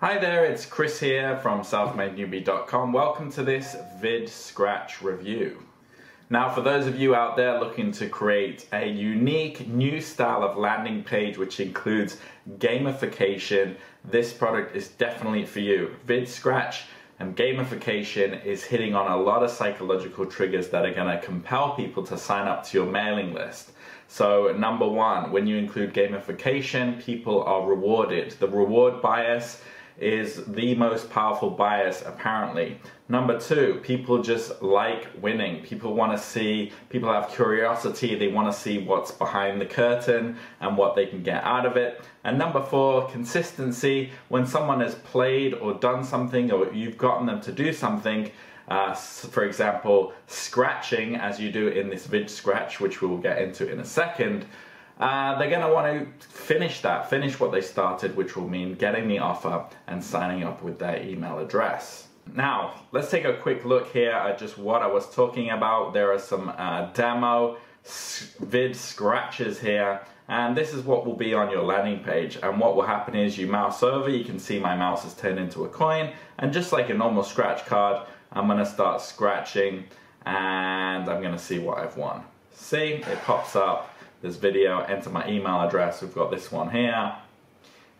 Hi there, it's Chris here from selfmadenewbie.com. Welcome to this VidScratch review. Now, for those of you out there looking to create a unique new style of landing page which includes gamification, this product is definitely for you. VidScratch and gamification is hitting on a lot of psychological triggers that are going to compel people to sign up to your mailing list. So, number one, when you include gamification, people are rewarded. The reward bias is the most powerful bias apparently. Number two, people just like winning. People want to see, people have curiosity, they want to see what's behind the curtain and what they can get out of it. And number four, consistency. When someone has played or done something or you've gotten them to do something, uh, for example, scratching as you do in this VidScratch, which we will get into in a second, uh, they're going to want to finish that, finish what they started, which will mean getting the offer and signing up with their email address. Now, let's take a quick look here at just what I was talking about. There are some uh, demo VidScratches here, and this is what will be on your landing page. And what will happen is you mouse over, you can see my mouse has turned into a coin, and just like a normal scratch card, I'm gonna start scratching, and I'm gonna see what I've won. See, it pops up this video, enter my email address. We've got this one here.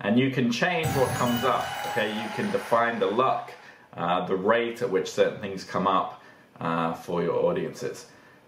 And you can change what comes up. Okay, you can define the luck, uh, the rate at which certain things come up uh, for your audiences.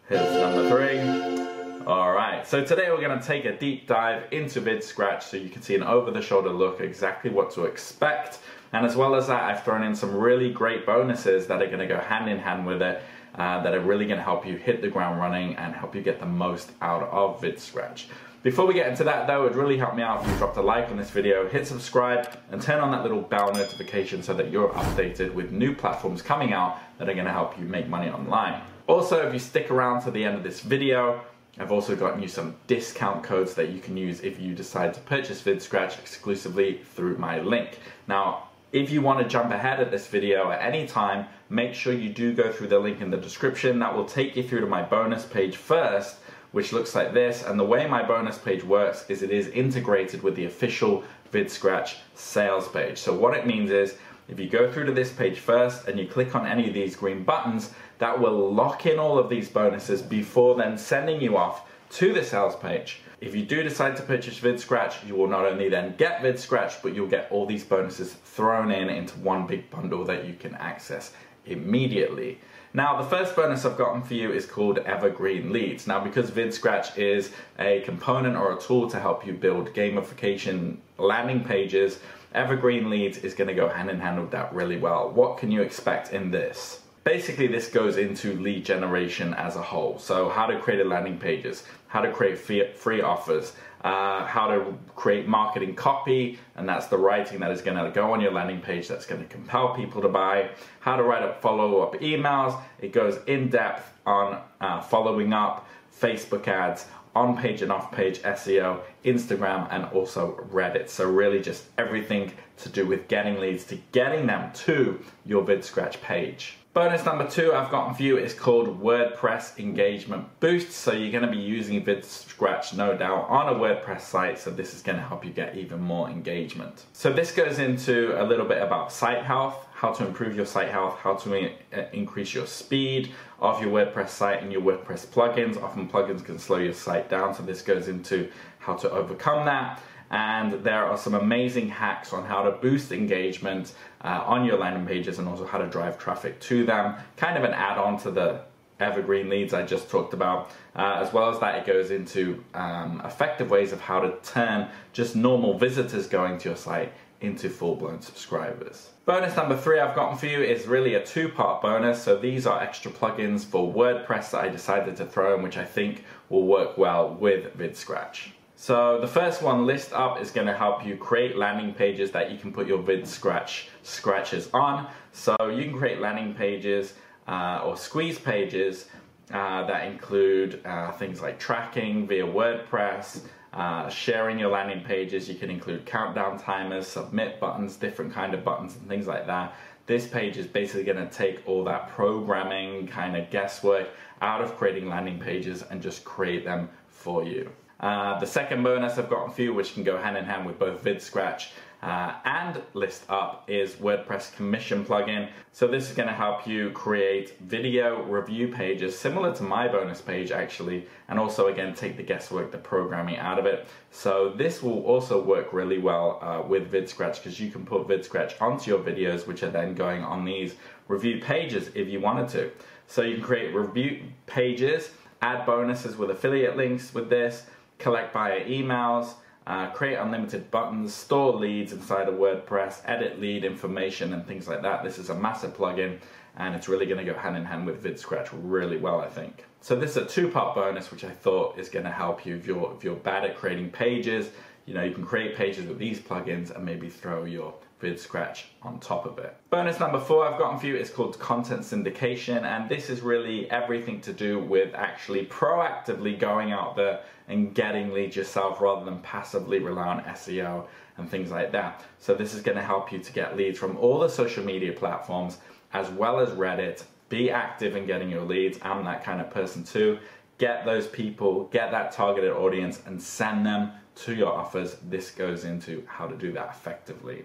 Here's number three. All right, so today we're gonna take a deep dive into VidScratch so you can see an over-the-shoulder look exactly what to expect. And as well as that, I've thrown in some really great bonuses that are gonna go hand in hand with it uh, that are really going to help you hit the ground running and help you get the most out of VidScratch. Before we get into that though, it would really help me out if you dropped a like on this video, hit subscribe, and turn on that little bell notification so that you're updated with new platforms coming out that are gonna help you make money online. Also, if you stick around to the end of this video, I've also gotten you some discount codes that you can use if you decide to purchase VidScratch exclusively through my link. Now, if you want to jump ahead of this video at any time, make sure you do go through the link in the description. That will take you through to my bonus page first, which looks like this. And the way my bonus page works is it is integrated with the official VidScratch sales page. So what it means is if you go through to this page first and you click on any of these green buttons, that will lock in all of these bonuses before then sending you off to the sales page. If you do decide to purchase VidScratch, you will not only then get VidScratch, but you'll get all these bonuses thrown in into one big bundle that you can access immediately. Now, the first bonus I've gotten for you is called Evergreen Leads. Now, because VidScratch is a component or a tool to help you build gamification landing pages, Evergreen Leads is to go hand in hand with that really well. What can you expect in this? Basically, this goes into lead generation as a whole. So, how to create landing pages, how to create free offers, uh, how to create marketing copy, and that's the writing that is going to go on your landing page that's going to compel people to buy, how to write up follow up emails. It goes in depth on uh, following up, Facebook ads, on page and off page SEO, Instagram, and also Reddit. So, really, just everything to do with getting leads to getting them to your VidScratch page. Bonus number two I've got for you is called WordPress Engagement Boost. So you're going to be using VidScratch, no doubt, on a WordPress site. So this is going to help you get even more engagement. So this goes into a little bit about site health, how to improve your site health, how to uh, increase your speed of your WordPress site and your WordPress plugins. Often plugins can slow your site down. So this goes into how to overcome that and there are some amazing hacks on how to boost engagement uh, on your landing pages and also how to drive traffic to them. Kind of an add on to the evergreen leads I just talked about. Uh, as well as that, it goes into um, effective ways of how to turn just normal visitors going to your site into full blown subscribers. Bonus number three I've gotten for you is really a two part bonus. So these are extra plugins for WordPress that I decided to throw in, which I think will work well with VidScratch. So the first one, list up, is going to help you create landing pages that you can put your VidScratch scratches on. So you can create landing pages uh, or squeeze pages uh, that include uh, things like tracking via WordPress, uh, sharing your landing pages. You can include countdown timers, submit buttons, different kind of buttons, and things like that. This page is basically going to take all that programming kind of guesswork out of creating landing pages and just create them for you. Uh, the second bonus I've got for you, which can go hand in hand with both VidScratch Uh, and list up is WordPress commission plugin. So this is going to help you create video review pages similar to my bonus page actually, and also again take the guesswork, the programming out of it. So this will also work really well uh, with VidScratch because you can put VidScratch onto your videos, which are then going on these review pages if you wanted to. So you can create review pages, add bonuses with affiliate links with this, collect via emails uh, create unlimited buttons, store leads inside of WordPress, edit lead information and things like that. This is a massive plugin and it's really going to go hand in hand with VidScratch really well, I think. So this is a two-part bonus which I thought is going to help you if you're, if you're bad at creating pages. You know, you can create pages with these plugins and maybe throw your VidScratch on top of it. Bonus number four I've gotten for you is called content syndication, and this is really everything to do with actually proactively going out there and getting leads yourself rather than passively rely on SEO and things like that. So this is going to help you to get leads from all the social media platforms as well as Reddit. Be active in getting your leads. I'm that kind of person too. Get those people, get that targeted audience, and send them to your offers. This goes into how to do that effectively.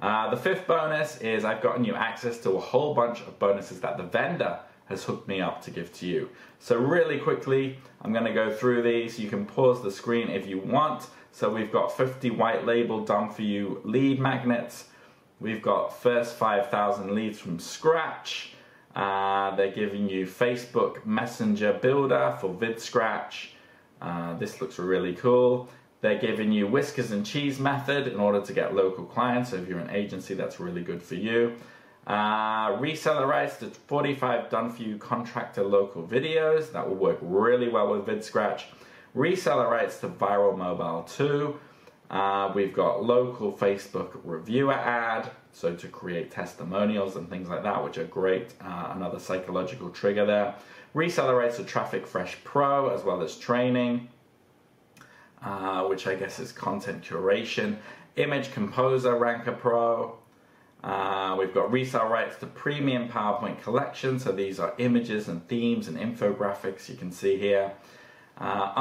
Uh, the fifth bonus is I've gotten you access to a whole bunch of bonuses that the vendor has hooked me up to give to you. So really quickly, I'm gonna go through these. You can pause the screen if you want. So we've got 50 white label done for you lead magnets. We've got first 5,000 leads from scratch. Uh, they're giving you Facebook Messenger Builder for VidScratch. Uh, this looks really cool. They're giving you whiskers and cheese method in order to get local clients. So if you're an agency, that's really good for you. Uh, reseller rights to 45 done for you contractor local videos. That will work really well with VidScratch. Reseller rights to viral mobile too. Uh, we've got local Facebook reviewer ad, so to create testimonials and things like that, which are great. Uh, another psychological trigger there. Reseller rights to Traffic Fresh Pro as well as training uh, which I guess is content curation. Image Composer Ranker Pro. Uh, we've got resale rights to premium PowerPoint collection. So these are images and themes and infographics you can see here. Uh,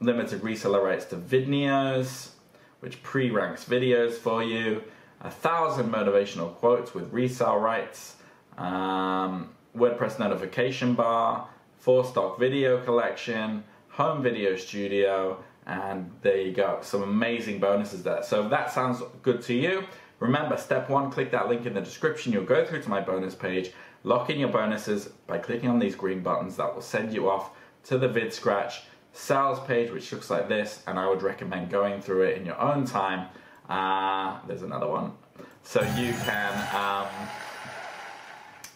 unlimited reseller rights to Vidneos, which pre-ranks videos for you. A thousand motivational quotes with resale rights. Um, WordPress notification bar, four stock video collection, home video studio, and there you go, some amazing bonuses there. So if that sounds good to you, remember step one, click that link in the description. You'll go through to my bonus page, lock in your bonuses by clicking on these green buttons that will send you off to the VidScratch sales page, which looks like this, and I would recommend going through it in your own time. Uh, there's another one. So you can, um,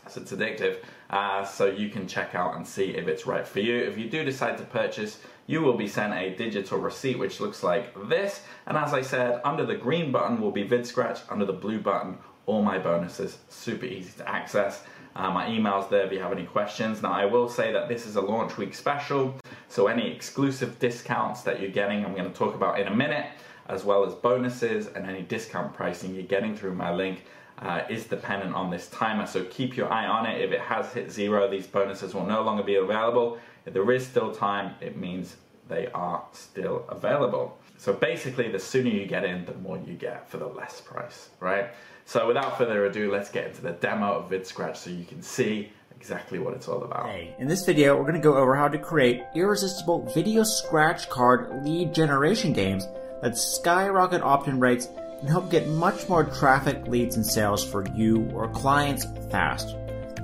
so it's addictive, uh, so you can check out and see if it's right for you. If you do decide to purchase, you will be sent a digital receipt which looks like this. And as I said, under the green button will be VidScratch, under the blue button, all my bonuses. Super easy to access. Uh, my email's there if you have any questions. Now, I will say that this is a launch week special, so any exclusive discounts that you're getting, I'm to talk about in a minute, as well as bonuses and any discount pricing you're getting through my link. Uh, is dependent on this timer, so keep your eye on it. If it has hit zero, these bonuses will no longer be available. If there is still time, it means they are still available. So basically, the sooner you get in, the more you get for the less price, right? So without further ado, let's get into the demo of VidScratch so you can see exactly what it's all about. Hey, in this video, we're going to go over how to create irresistible video scratch card lead generation games that skyrocket opt-in rates and help get much more traffic, leads, and sales for you or clients fast.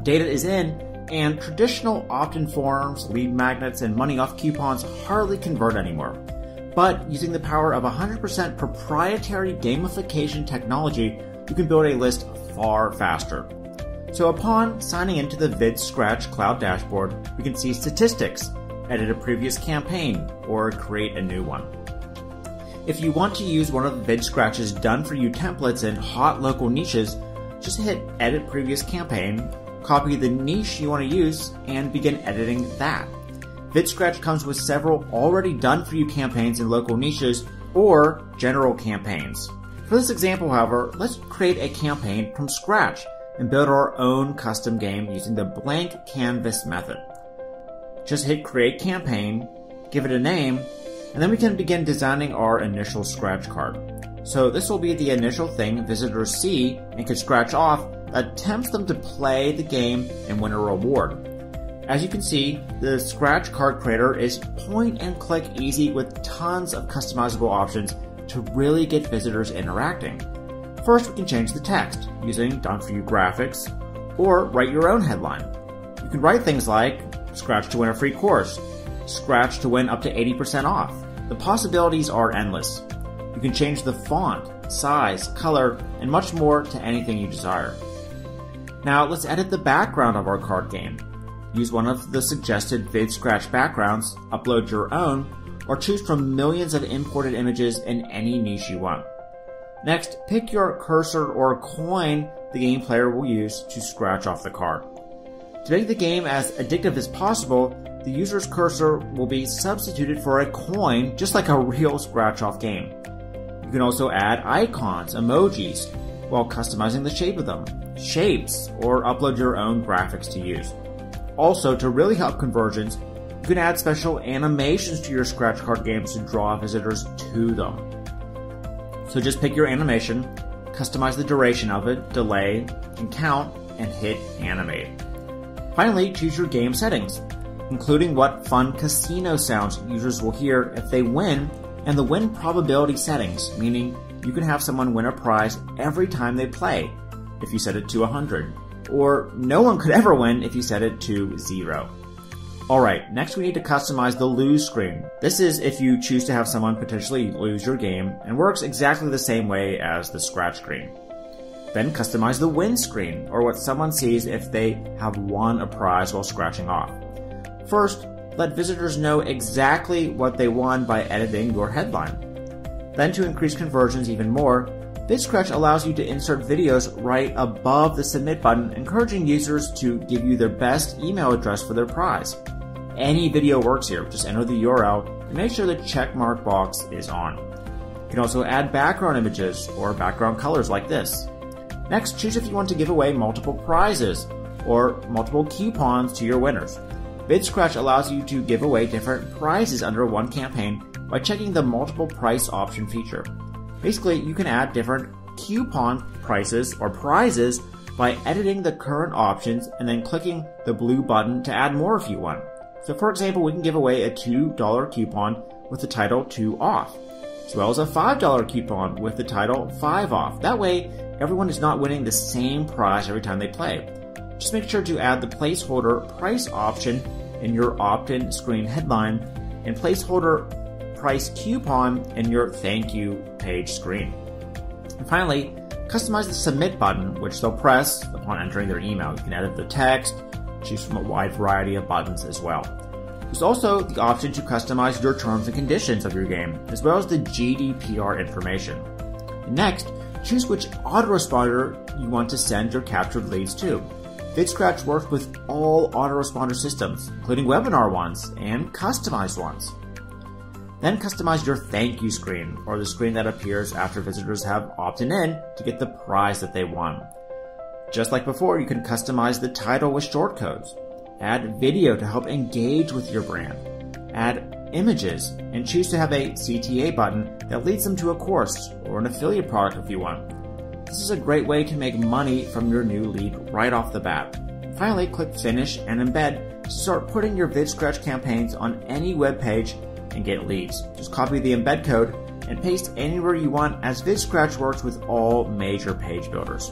Data is in, and traditional opt-in forms, lead magnets, and money off coupons hardly convert anymore. But using the power of 100% proprietary gamification technology, you can build a list far faster. So upon signing into the VidScratch cloud dashboard, we can see statistics, edit a previous campaign, or create a new one. If you want to use one of VidScratch's done for you templates in hot local niches, just hit edit previous campaign copy the niche you want to use, and begin editing that. VidScratch comes with several already done for you campaigns in local niches or general campaigns. For this example, however, let's create a campaign from scratch and build our own custom game using the blank canvas method. Just hit create campaign, give it a name, and then we can begin designing our initial scratch card. So this will be the initial thing visitors see and can scratch off that tempts them to play the game and win a reward. As you can see, the Scratch Card Creator is point and click easy with tons of customizable options to really get visitors interacting. First, we can change the text using Done For You graphics, or write your own headline. You can write things like Scratch to win a free course, Scratch to win up to 80% off. The possibilities are endless. You can change the font, size, color, and much more to anything you desire. Now let's edit the background of our card game. Use one of the suggested VidScratch backgrounds, upload your own, or choose from millions of imported images in any niche you want. Next, pick your cursor or coin the game player will use to scratch off the card. To make the game as addictive as possible, the user's cursor will be substituted for a coin, just like a real scratch off game. You can also add icons, emojis, while customizing the shape of them, shapes, or upload your own graphics to use. Also, to really help conversions, you can add special animations to your scratch card games to draw visitors to them. So just pick your animation, customize the duration of it, delay, and count, and hit animate. Finally, choose your game settings, including what fun casino sounds users will hear if they win, and the win probability settings, meaning you can have someone win a prize every time they play if you set it to 100 or no one could ever win if you set it to zero. Alright, next we need to customize the lose screen. This is if you choose to have someone potentially lose your game and works exactly the same way as the scratch screen. Then customize the win screen, or what someone sees if they have won a prize while scratching off. First, let visitors know exactly what they won by editing your headline. Then to increase conversions even more, VidScratch allows you to insert videos right above the submit button, encouraging users to give you their best email address for their prize. Any video works here, just enter the URL and make sure the checkmark box is on. You can also add background images or background colors like this. Next, choose if you want to give away multiple prizes or multiple coupons to your winners. VidScratch allows you to give away different prizes under one campaign by checking the multiple price option feature. Basically, you can add different coupon prices or prizes by editing the current options and then clicking the blue button to add more if you want. So for example, we can give away a $2 coupon with the title 2 off, as well as a $5 coupon with the title 5 off. That way, everyone is not winning the same prize every time they play. Just make sure to add the placeholder price option in your opt-in screen headline and placeholder price coupon in your thank you page screen. And finally, customize the submit button, which they'll press upon entering their email. You can edit the text, choose from a wide variety of buttons as well. There's also the option to customize your terms and conditions of your game, as well as the GDPR information. Next, choose which autoresponder you want to send your captured leads to. VidScratch works with all autoresponder systems, including webinar ones and customized ones. Then customize your thank you screen, or the screen that appears after visitors have opted in to get the prize that they won. Just like before, you can customize the title with shortcodes, add video to help engage with your brand, add images, and choose to have a CTA button that leads them to a course or an affiliate product if you want. This is a great way to make money from your new lead right off the bat. Finally, click Finish and Embed to start putting your VidScratch campaigns on any web page and get leads. Just copy the embed code and paste anywhere you want as VidScratch works with all major page builders.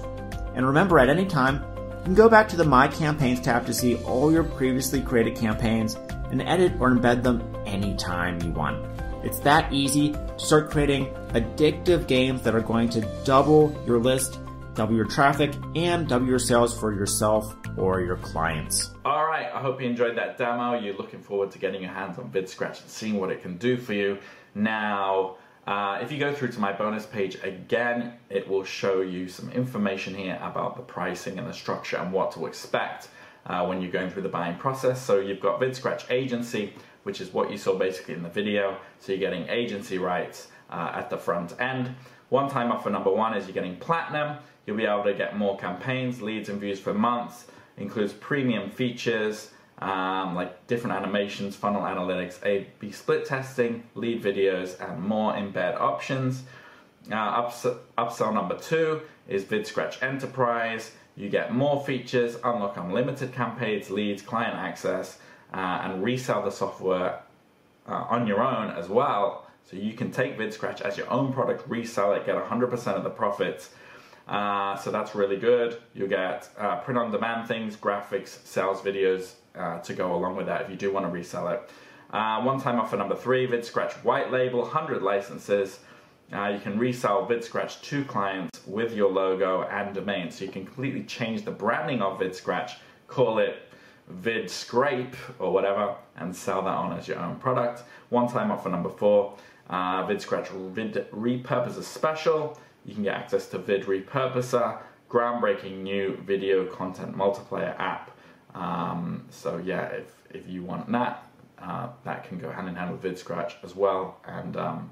And remember, at any time, you can go back to the My Campaigns tab to see all your previously created campaigns and edit or embed them anytime you want. It's that easy to start creating addictive games that are going to double your list, double your traffic, and double your sales for yourself or your clients. All right, I hope you enjoyed that demo. You're looking forward to getting your hands on VidScratch and seeing what it can do for you. Now, uh, if you go through to my bonus page again, it will show you some information here about the pricing and the structure and what to expect uh, when you're going through the buying process. So you've got VidScratch Agency, which is what you saw basically in the video. So you're getting agency rights uh, at the front end. One time offer number one is you're getting platinum. You'll be able to get more campaigns, leads and views for months includes premium features um, like different animations, funnel analytics, A-B split testing, lead videos, and more embed options. Uh, ups- upsell number two is VidScratch Enterprise. You get more features, unlock unlimited campaigns, leads, client access, uh, and resell the software uh, on your own as well. So you can take VidScratch as your own product, resell it, get 100% of the profits. Uh, so that's really good. You get uh, print on demand things, graphics, sales videos uh, to go along with that if you do want to resell it. Uh, one time offer number three, VidScratch white label, 100 licenses. Uh, you can resell VidScratch to clients with your logo and domain. So you can completely change the branding of VidScratch, call it VidScrape or whatever, and sell that on as your own product. One time offer number four, uh, VidScratch Vid Repurposer Special. You can get access to Vid Repurposer, groundbreaking new video content multiplayer app. Um, so yeah, if, if you want that, uh, that can go hand in hand with VidScratch as well. And um,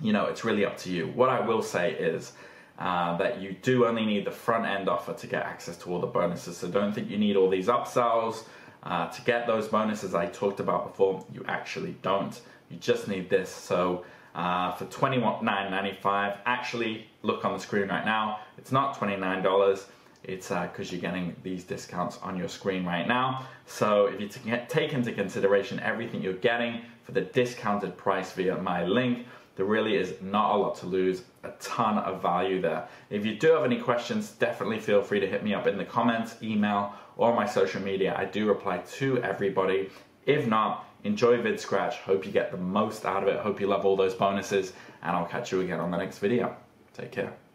you know, it's really up to you. What I will say is uh, that you do only need the front end offer to get access to all the bonuses. So don't think you need all these upsells uh, to get those bonuses I talked about before. You actually don't. You just need this. So uh, for $29.95, actually look on the screen right now. It's not $29. It's because uh, you're getting these discounts on your screen right now. So if you take into consideration everything you're getting for the discounted price via my link, there really is not a lot to lose, a ton of value there. If you do have any questions, definitely feel free to hit me up in the comments, email, or my social media. I do reply to everybody. If not, enjoy VidScratch. Hope you get the most out of it. Hope you love all those bonuses, and I'll catch you again on the next video. Take care.